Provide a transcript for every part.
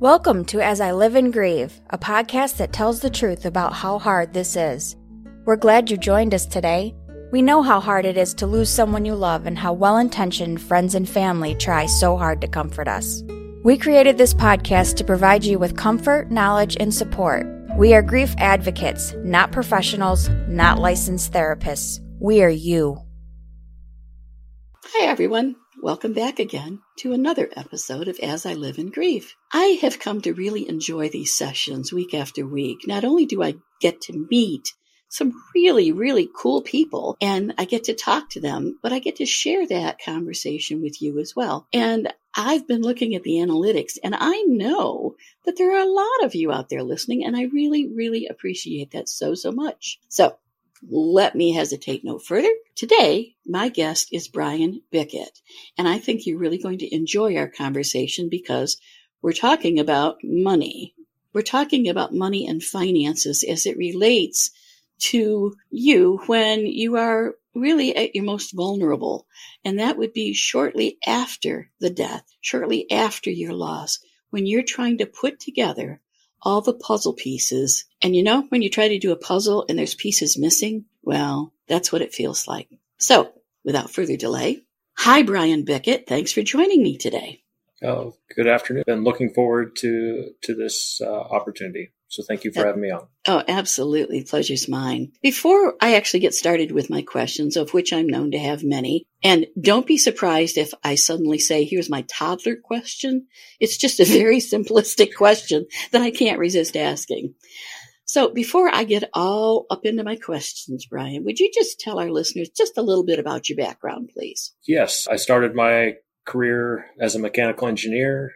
Welcome to As I Live and Grieve, a podcast that tells the truth about how hard this is. We're glad you joined us today. We know how hard it is to lose someone you love and how well intentioned friends and family try so hard to comfort us. We created this podcast to provide you with comfort, knowledge, and support. We are grief advocates, not professionals, not licensed therapists. We are you. Hi, everyone. Welcome back again to another episode of As I Live and Grieve. I have come to really enjoy these sessions week after week. Not only do I get to meet some really, really cool people and I get to talk to them, but I get to share that conversation with you as well. And I've been looking at the analytics and I know that there are a lot of you out there listening and I really, really appreciate that so, so much. So let me hesitate no further. Today, my guest is Brian Bickett, and I think you're really going to enjoy our conversation because we're talking about money. We're talking about money and finances as it relates to you when you are really at your most vulnerable. And that would be shortly after the death, shortly after your loss, when you're trying to put together all the puzzle pieces. And you know, when you try to do a puzzle and there's pieces missing, well, that's what it feels like. So without further delay, hi, Brian Bickett. Thanks for joining me today. Oh, good afternoon. Been looking forward to to this uh, opportunity. So thank you for having me on. Oh, absolutely. Pleasure's mine. Before I actually get started with my questions, of which I'm known to have many, and don't be surprised if I suddenly say, here's my toddler question. It's just a very simplistic question that I can't resist asking. So before I get all up into my questions, Brian, would you just tell our listeners just a little bit about your background, please? Yes, I started my career as a mechanical engineer,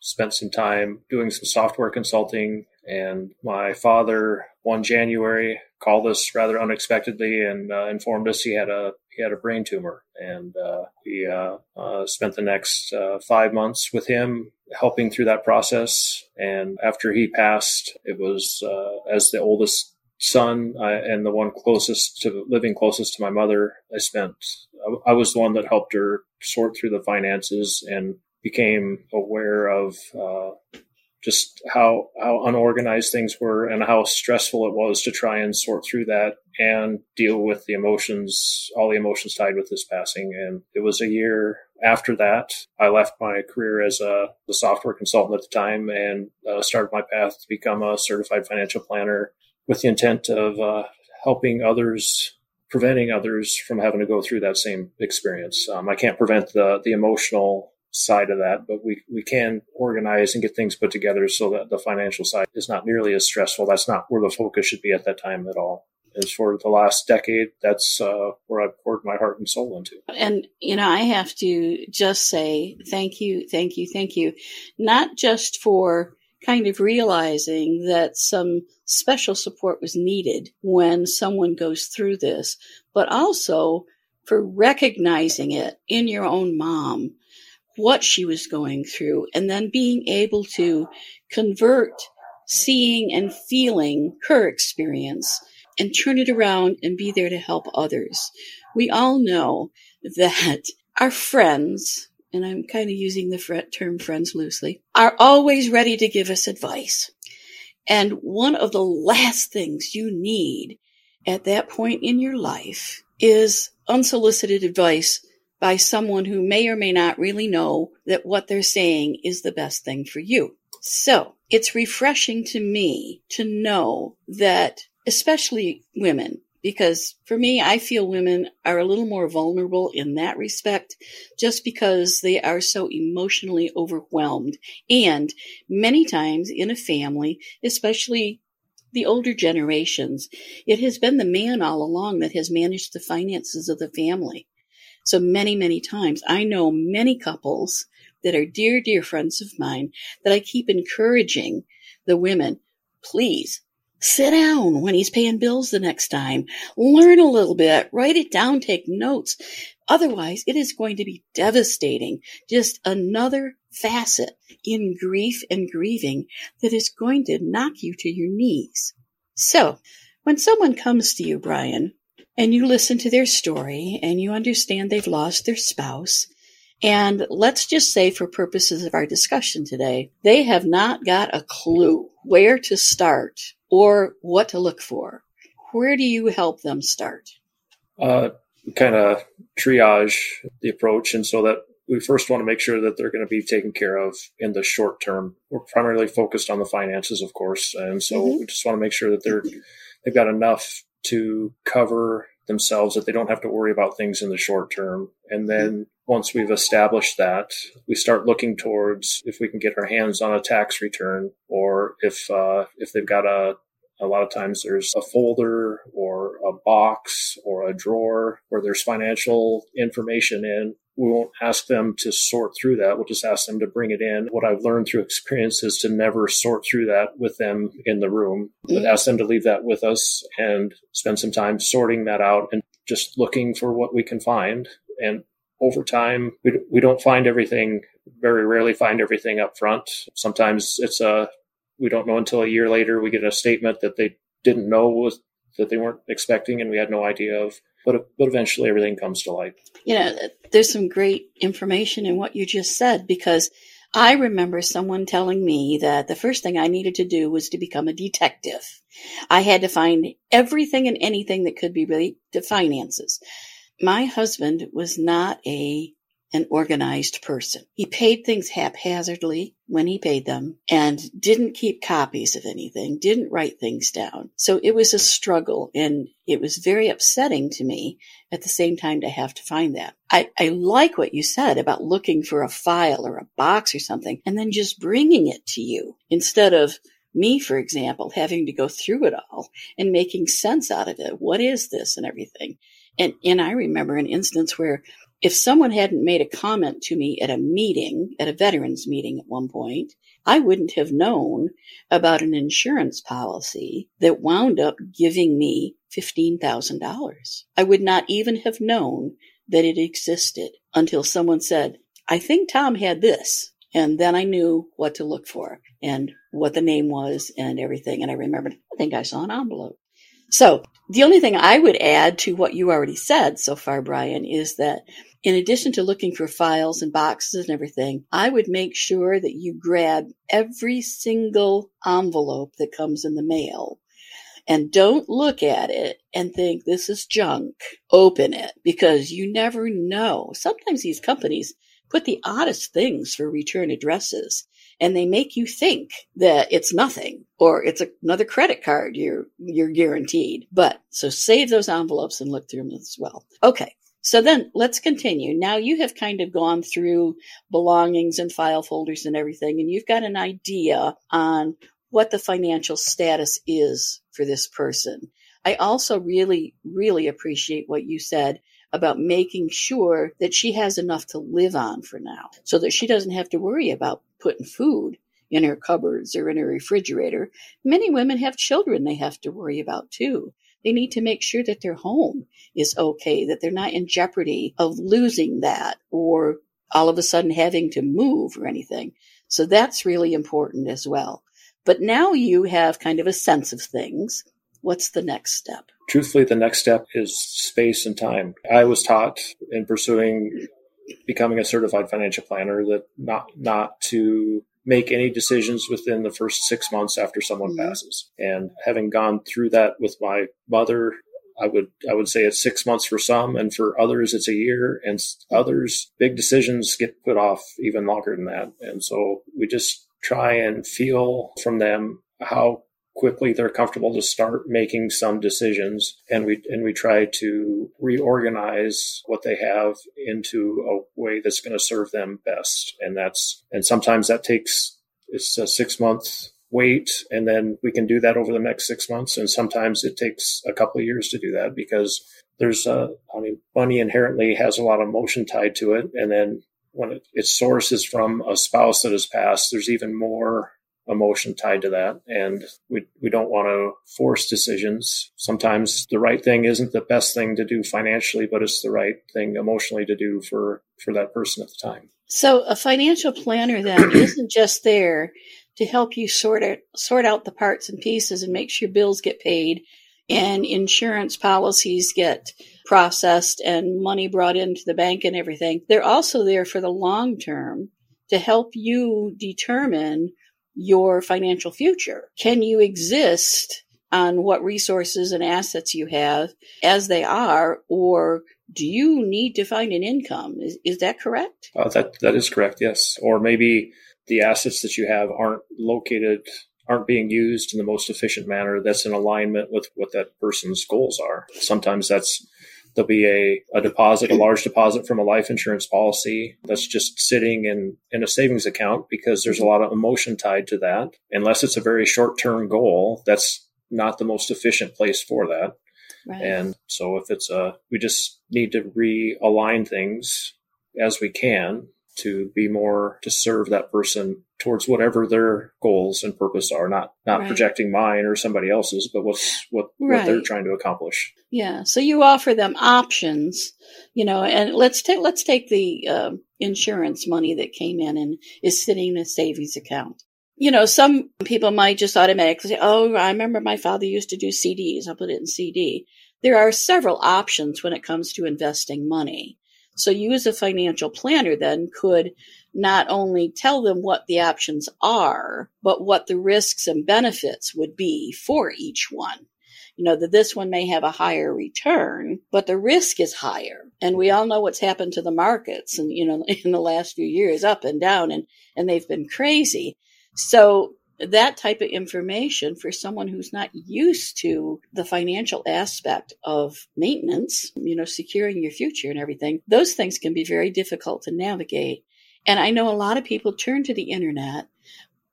spent some time doing some software consulting and my father, one January, called us rather unexpectedly and uh, informed us he had a he had a brain tumor, and uh, we uh, uh spent the next uh, five months with him, helping through that process. And after he passed, it was uh, as the oldest son and the one closest to living closest to my mother. I spent I, was the one that helped her sort through the finances and became aware of just how how unorganized things were and how stressful it was to try and sort through that and deal with the emotions all the emotions tied with this passing. And it was a year after that i left my career as a, a software consultant at the time and uh, started my path to become a certified financial planner with the intent of uh, helping others preventing others from having to go through that same experience. Um, i can't prevent the the emotional side of that, but we, we can organize and get things put together so that the financial side is not nearly as stressful. That's not where the focus should be at that time at all. As for the last decade, that's uh, where I've poured my heart and soul into. And, you know, I have to just say thank you, thank you, thank you. Not just for kind of realizing that some special support was needed when someone goes through this, but also for recognizing it in your own mom what she was going through and then being able to convert seeing and feeling her experience and turn it around and be there to help others. We all know that our friends, and I'm kind of using the term friends loosely, are always ready to give us advice. And one of the last things you need at that point in your life is unsolicited advice by someone who may or may not really know that what they're saying is the best thing for you. So it's refreshing to me to know that especially women, because for me, I feel women are a little more vulnerable in that respect just because they are so emotionally overwhelmed. And many times in a family, especially the older generations, it has been the man all along that has managed the finances of the family. So many, many times I know many couples that are dear, dear friends of mine that I keep encouraging the women, please sit down when he's paying bills the next time. Learn a little bit, write it down, take notes. Otherwise, it is going to be devastating. Just another facet in grief and grieving that is going to knock you to your knees. So when someone comes to you, Brian, and you listen to their story and you understand they've lost their spouse And let's just say, for purposes of our discussion today, they have not got a clue where to start or what to look for. Where do you help them start? Uh, kind of triage the approach, and so that we first want to make sure that they're going to be taken care of in the short term. We're primarily focused on the finances, of course, and so mm-hmm. we just want to make sure that they're they've got enough to cover themselves that they don't have to worry about things in the short term. And then once we've established that, we start looking towards if we can get our hands on a tax return or if uh, if they've got a a lot of times there's a folder or a box or a drawer where there's financial information in. We won't ask them to sort through that. We'll just ask them to bring it in. What I've learned through experience is to never sort through that with them in the room, but ask them to leave that with us and spend some time sorting that out and just looking for what we can find. And over time, we, we don't find everything, very rarely find everything up front. Sometimes it's a we don't know until a year later we get a statement that they didn't know was that they weren't expecting and we had no idea of but but eventually everything comes to light you know there's some great information in what you just said because I remember someone telling me that the first thing I needed to do was to become a detective. I had to find everything and anything that could be related to finances. My husband was not a an organized person. He paid things haphazardly when he paid them and didn't keep copies of anything, didn't write things down. So it was a struggle and it was very upsetting to me at the same time to have to find that. I, I like what you said about looking for a file or a box or something and then just bringing it to you instead of me, for example, having to go through it all and making sense out of it. What is this and everything? And, and I remember an instance where if someone hadn't made a comment to me at a meeting, at a veterans meeting at one point, I wouldn't have known about an insurance policy that wound up giving me $15,000. I would not even have known that it existed until someone said, I think Tom had this. And then I knew what to look for and what the name was and everything. And I remembered, I think I saw an envelope. So the only thing I would add to what you already said so far, Brian, is that in addition to looking for files and boxes and everything, I would make sure that you grab every single envelope that comes in the mail and don't look at it and think this is junk. Open it because you never know. Sometimes these companies put the oddest things for return addresses and they make you think that it's nothing or it's another credit card you're you're guaranteed. But so save those envelopes and look through them as well. Okay. So then let's continue. Now you have kind of gone through belongings and file folders and everything, and you've got an idea on what the financial status is for this person. I also really, really appreciate what you said about making sure that she has enough to live on for now so that she doesn't have to worry about putting food in her cupboards or in her refrigerator. Many women have children they have to worry about too. They need to make sure that their home is okay, that they're not in jeopardy of losing that or all of a sudden having to move or anything. So that's really important as well. But now you have kind of a sense of things. What's the next step? Truthfully, the next step is space and time. I was taught in pursuing becoming a certified financial planner that not not to make any decisions within the first six months after someone mm-hmm. passes. And having gone through that with my mother, I would I would say it's six months for some, and for others it's a year, and others big decisions get put off even longer than that. And so we just try and feel from them how quickly they're comfortable to start making some decisions and we and we try to reorganize what they have into a way that's going to serve them best. And that's and sometimes that takes it's a 6 month wait and then we can do that over the next 6 months. And sometimes it takes a couple of years to do that because there's a I mean money inherently has a lot of emotion tied to it. And then when it, its source is from a spouse that has passed there's even more emotion tied to that. And we, we don't want to force decisions. Sometimes the right thing isn't the best thing to do financially, but it's the right thing emotionally to do for, for that person at the time. So a financial planner then isn't just there to help you sort it, sort out the parts and pieces and make sure bills get paid and insurance policies get processed and money brought into the bank and everything. They're also there for the long term to help you determine your financial future. Can you exist on what resources and assets you have as they are, or do you need to find an income? Is, is that correct? Uh, that that is correct. Yes, or maybe the assets that you have aren't located aren't being used in the most efficient manner that's in alignment with what that person's goals are. Sometimes that's there'll be a, a deposit, a large deposit from a life insurance policy that's just sitting in, in a savings account because there's a lot of emotion tied to that. Unless it's a very short term goal, that's not the most efficient place for that. Right. And so if it's a, we just need to realign things as we can to be more to serve that person towards whatever their goals and purpose are not not right. projecting mine or somebody else's but what's what right. what they're trying to accomplish. Yeah so you offer them options you know and let's take let's take the uh, insurance money that came in and is sitting in a savings account. You know some people might just automatically say oh i remember my father used to do cds i'll put it in cd there are several options when it comes to investing money. So you as a financial planner then could not only tell them what the options are, but what the risks and benefits would be for each one. You know, that this one may have a higher return, but the risk is higher. And we all know what's happened to the markets and, you know, in the last few years up and down and, and they've been crazy. So that type of information for someone who's not used to the financial aspect of maintenance, you know, securing your future and everything, those things can be very difficult to navigate. And I know a lot of people turn to the internet.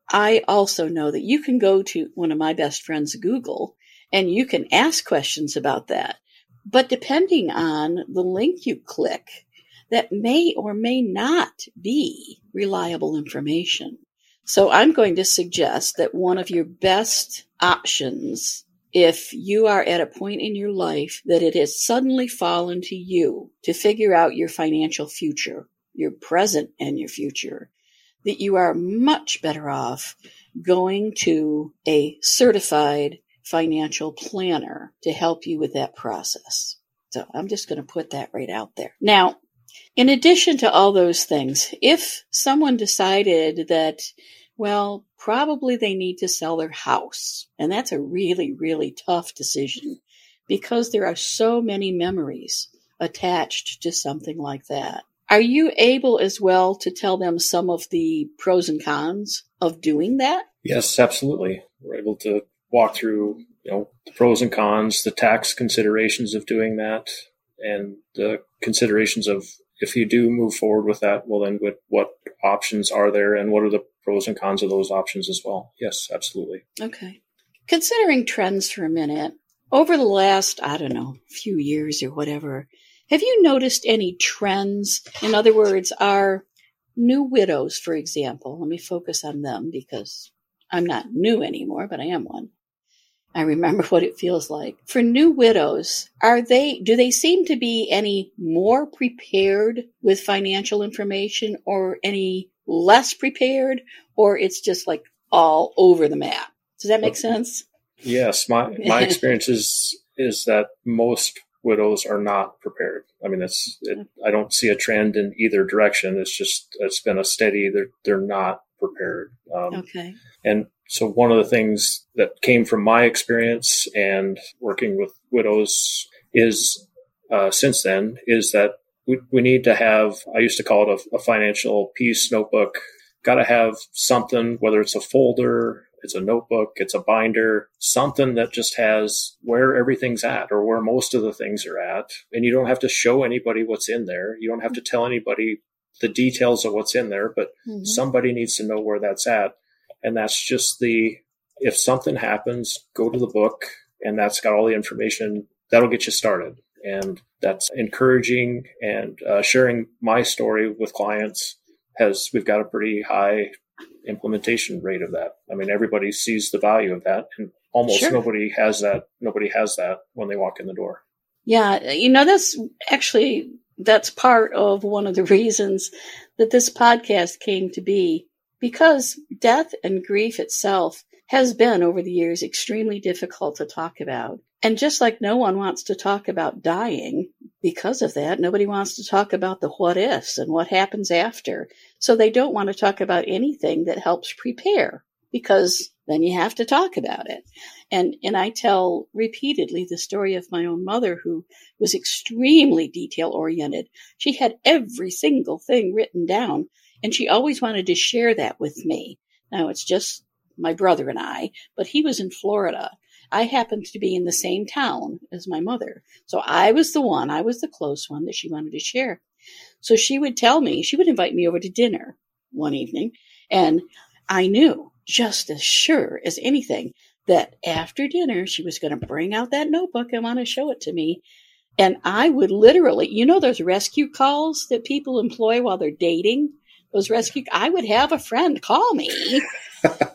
I also know that you can go to one of my best friends, Google, and you can ask questions about that. But depending on the link you click, that may or may not be reliable information. So I'm going to suggest that one of your best options, if you are at a point in your life that it has suddenly fallen to you to figure out your financial future, your present and your future, that you are much better off going to a certified financial planner to help you with that process. So I'm just going to put that right out there. Now, in addition to all those things, if someone decided that, well, probably they need to sell their house, and that's a really, really tough decision because there are so many memories attached to something like that. Are you able as well to tell them some of the pros and cons of doing that? Yes, absolutely. We're able to walk through, you know, the pros and cons, the tax considerations of doing that, and the considerations of if you do move forward with that, well, then what, what options are there and what are the pros and cons of those options as well? Yes, absolutely. Okay. Considering trends for a minute, over the last, I don't know, few years or whatever, have you noticed any trends? In other words, are new widows, for example, let me focus on them because I'm not new anymore, but I am one. I remember what it feels like. For new widows, are they, do they seem to be any more prepared with financial information or any less prepared or it's just like all over the map? Does that make uh, sense? Yes. My, my experience is, is that most widows are not prepared. I mean, it's, it, I don't see a trend in either direction. It's just, it's been a steady, they're, they're not prepared. Um, okay. And so one of the things that came from my experience and working with widows is uh, since then is that we, we need to have, I used to call it a, a financial peace notebook. Got to have something, whether it's a folder, it's a notebook, it's a binder, something that just has where everything's at or where most of the things are at. And you don't have to show anybody what's in there. You don't have to tell anybody the details of what's in there, but mm-hmm. somebody needs to know where that's at. And that's just the, if something happens, go to the book and that's got all the information that'll get you started. And that's encouraging and uh, sharing my story with clients has, we've got a pretty high implementation rate of that. I mean, everybody sees the value of that and almost sure. nobody has that. Nobody has that when they walk in the door. Yeah. You know, that's actually, that's part of one of the reasons that this podcast came to be because death and grief itself has been over the years extremely difficult to talk about. And just like no one wants to talk about dying, because of that, nobody wants to talk about the what ifs and what happens after. So they don't want to talk about anything that helps prepare because then you have to talk about it. And, and I tell repeatedly the story of my own mother who was extremely detail oriented. She had every single thing written down and she always wanted to share that with me. Now it's just my brother and I, but he was in Florida. I happened to be in the same town as my mother. So I was the one, I was the close one that she wanted to share. So she would tell me, she would invite me over to dinner one evening, and I knew just as sure as anything that after dinner she was going to bring out that notebook and want to show it to me. And I would literally, you know, those rescue calls that people employ while they're dating? Those rescue, I would have a friend call me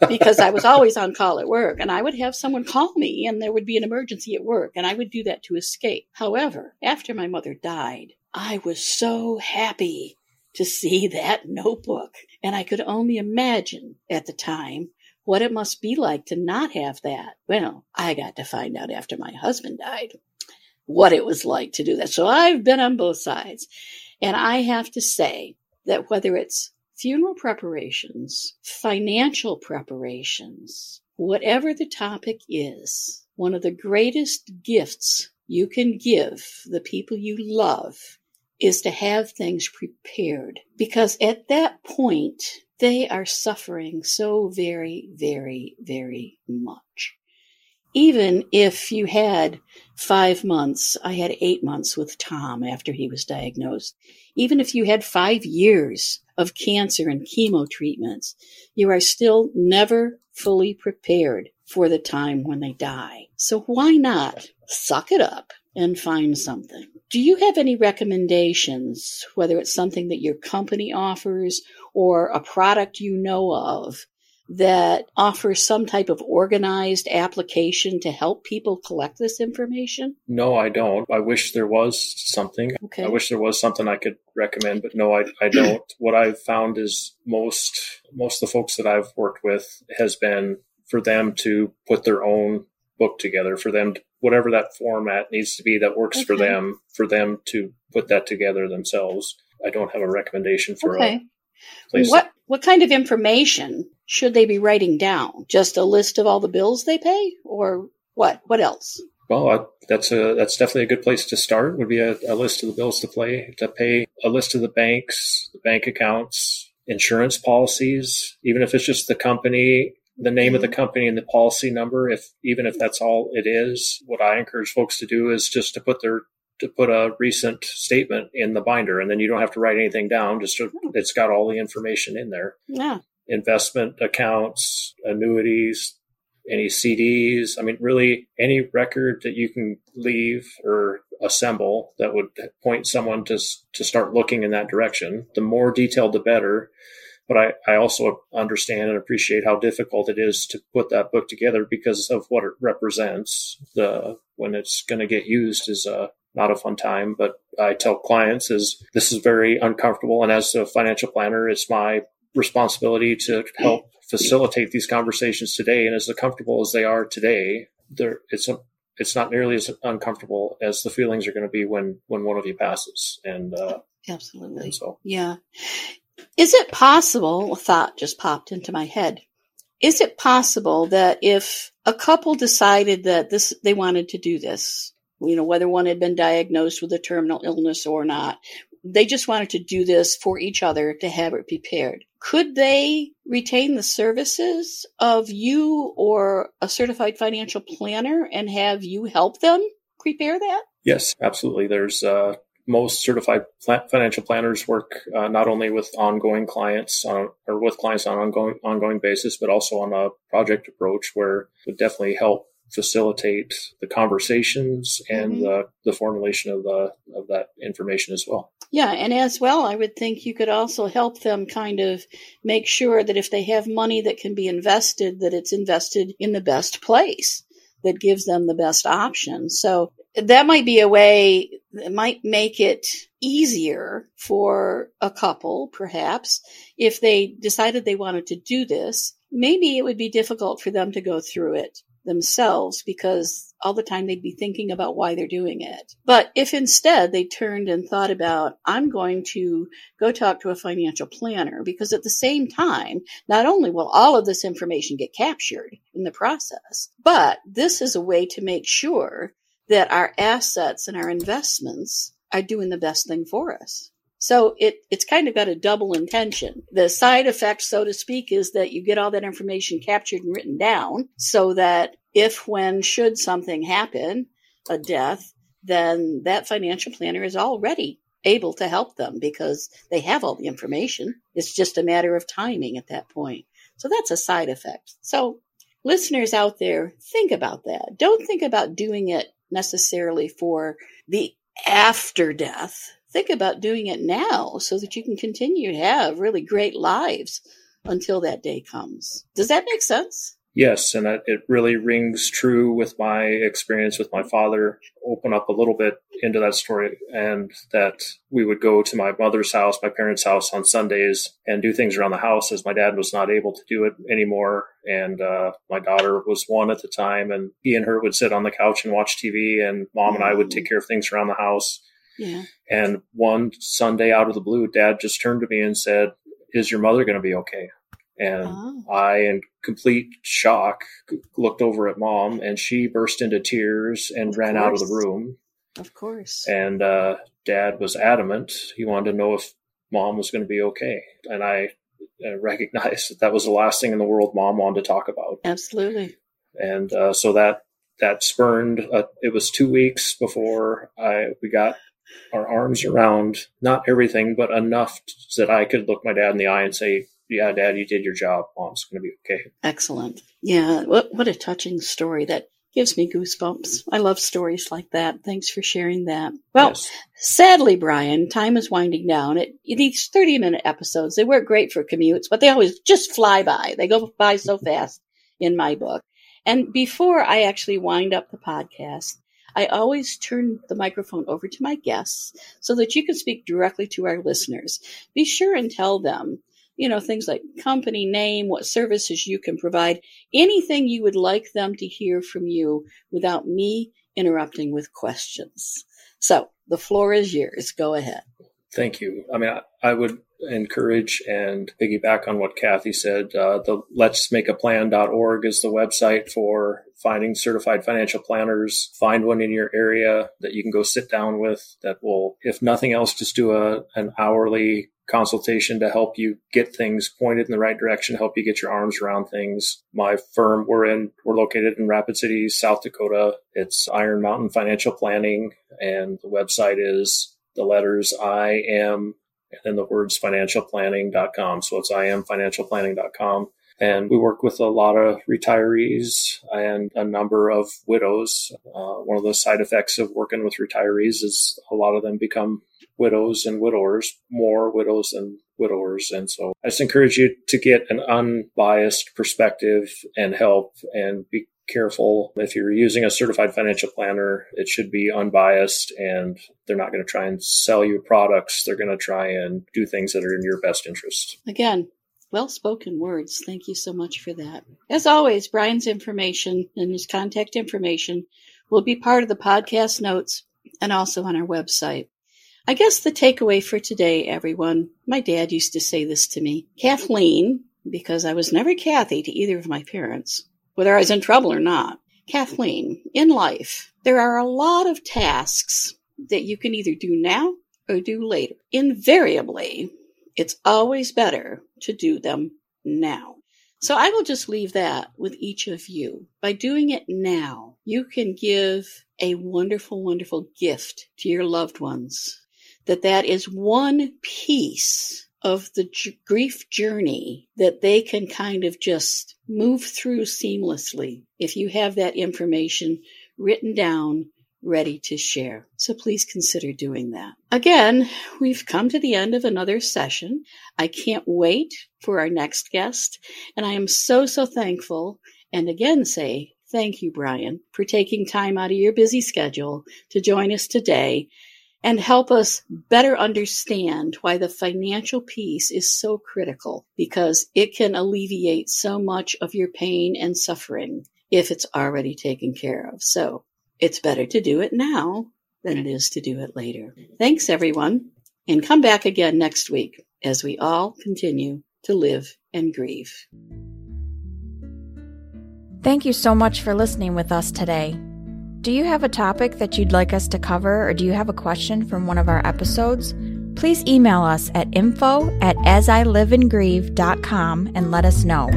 because I was always on call at work and I would have someone call me and there would be an emergency at work and I would do that to escape. However, after my mother died, I was so happy to see that notebook and I could only imagine at the time what it must be like to not have that. Well, I got to find out after my husband died what it was like to do that. So I've been on both sides. And I have to say that whether it's funeral preparations, financial preparations, whatever the topic is, one of the greatest gifts you can give the people you love is to have things prepared because at that point they are suffering so very, very, very much. Even if you had five months, I had eight months with Tom after he was diagnosed. Even if you had five years of cancer and chemo treatments, you are still never fully prepared for the time when they die. So why not suck it up and find something? Do you have any recommendations, whether it's something that your company offers or a product you know of that offers some type of organized application to help people collect this information? No, I don't. I wish there was something. Okay. I wish there was something I could recommend, but no, I, I don't. what I've found is most most of the folks that I've worked with has been for them to put their own book together, for them to, whatever that format needs to be that works okay. for them, for them to put that together themselves. I don't have a recommendation for okay. a place. What what kind of information should they be writing down? Just a list of all the bills they pay, or what? What else? Well, that's a that's definitely a good place to start. Would be a, a list of the bills to play to pay, a list of the banks, the bank accounts, insurance policies, even if it's just the company, the name of the company and the policy number. If even if that's all it is, what I encourage folks to do is just to put their to put a recent statement in the binder, and then you don't have to write anything down. Just to, it's got all the information in there. Yeah. Investment accounts, annuities, any CDs. I mean, really any record that you can leave or assemble that would point someone to to start looking in that direction. The more detailed, the better. But I, I also understand and appreciate how difficult it is to put that book together because of what it represents. The when it's going to get used is a not a fun time. But I tell clients is this is very uncomfortable. And as a financial planner, it's my responsibility to help facilitate these conversations today. And as uncomfortable as they are today, there it's a, it's not nearly as uncomfortable as the feelings are going to be when when one of you passes. And uh, absolutely, and so yeah. Is it possible? A thought just popped into my head. Is it possible that if a couple decided that this they wanted to do this, you know, whether one had been diagnosed with a terminal illness or not. They just wanted to do this for each other to have it prepared. Could they retain the services of you or a certified financial planner and have you help them prepare that? Yes, absolutely. There's uh, most certified financial planners work uh, not only with ongoing clients on, or with clients on an ongoing ongoing basis, but also on a project approach where it would definitely help facilitate the conversations and mm-hmm. the, the formulation of the of that information as well. Yeah, and as well, I would think you could also help them kind of make sure that if they have money that can be invested, that it's invested in the best place that gives them the best option. So that might be a way that might make it easier for a couple, perhaps, if they decided they wanted to do this. Maybe it would be difficult for them to go through it themselves because all the time they'd be thinking about why they're doing it. But if instead they turned and thought about, I'm going to go talk to a financial planner because at the same time, not only will all of this information get captured in the process, but this is a way to make sure that our assets and our investments are doing the best thing for us. So it, it's kind of got a double intention. The side effect, so to speak, is that you get all that information captured and written down so that if, when, should something happen, a death, then that financial planner is already able to help them because they have all the information. It's just a matter of timing at that point. So that's a side effect. So listeners out there, think about that. Don't think about doing it necessarily for the after death think about doing it now so that you can continue to have really great lives until that day comes. Does that make sense? Yes, and it really rings true with my experience with my father. Open up a little bit into that story, and that we would go to my mother's house, my parents' house on Sundays, and do things around the house as my dad was not able to do it anymore. And uh, my daughter was one at the time, and he and her would sit on the couch and watch TV, and mom and I would take care of things around the house. Yeah. And one Sunday out of the blue, dad just turned to me and said, Is your mother going to be okay? And oh. I, in complete shock, looked over at mom and she burst into tears and of ran course. out of the room. Of course. And uh, dad was adamant. He wanted to know if mom was going to be okay. And I uh, recognized that that was the last thing in the world mom wanted to talk about. Absolutely. And uh, so that that spurned. Uh, it was two weeks before I we got our arms around not everything, but enough that I could look my dad in the eye and say, "Yeah, Dad, you did your job. Mom's going to be okay." Excellent. Yeah, what what a touching story that gives me goosebumps. I love stories like that. Thanks for sharing that. Well, yes. sadly, Brian, time is winding down. It, these 30 minute episodes, they work great for commutes, but they always just fly by. They go by so fast in my book. And before I actually wind up the podcast, I always turn the microphone over to my guests so that you can speak directly to our listeners. Be sure and tell them, you know, things like company name, what services you can provide, anything you would like them to hear from you without me interrupting with questions. So the floor is yours. Go ahead. Thank you. I mean, I, I would encourage and piggyback on what Kathy said. Uh, the letsmakeaplan.org is the website for finding certified financial planners. Find one in your area that you can go sit down with that will, if nothing else, just do a, an hourly consultation to help you get things pointed in the right direction, help you get your arms around things. My firm, we're in, we're located in Rapid City, South Dakota. It's Iron Mountain Financial Planning and the website is the letters I am and then the words financialplanning.com. So it's imfinancialplanning.com. And we work with a lot of retirees and a number of widows. Uh, one of the side effects of working with retirees is a lot of them become widows and widowers, more widows than widowers. And so I just encourage you to get an unbiased perspective and help and be careful. If you're using a certified financial planner, it should be unbiased and they're not going to try and sell you products. They're going to try and do things that are in your best interest. Again, well spoken words. Thank you so much for that. As always, Brian's information and his contact information will be part of the podcast notes and also on our website. I guess the takeaway for today, everyone, my dad used to say this to me Kathleen, because I was never Kathy to either of my parents, whether I was in trouble or not. Kathleen, in life, there are a lot of tasks that you can either do now or do later. Invariably, it's always better to do them now. So I will just leave that with each of you. By doing it now, you can give a wonderful, wonderful gift to your loved ones. That that is one piece of the j- grief journey that they can kind of just move through seamlessly if you have that information written down ready to share. So please consider doing that. Again, we've come to the end of another session. I can't wait for our next guest, and I am so, so thankful and again say thank you, Brian, for taking time out of your busy schedule to join us today and help us better understand why the financial piece is so critical because it can alleviate so much of your pain and suffering if it's already taken care of. So it's better to do it now than it is to do it later. Thanks, everyone, and come back again next week as we all continue to live and grieve. Thank you so much for listening with us today. Do you have a topic that you'd like us to cover, or do you have a question from one of our episodes? Please email us at info at asiliveandgrieve.com and let us know.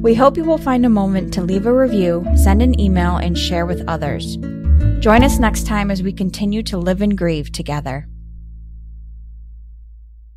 We hope you will find a moment to leave a review, send an email, and share with others. Join us next time as we continue to live and grieve together.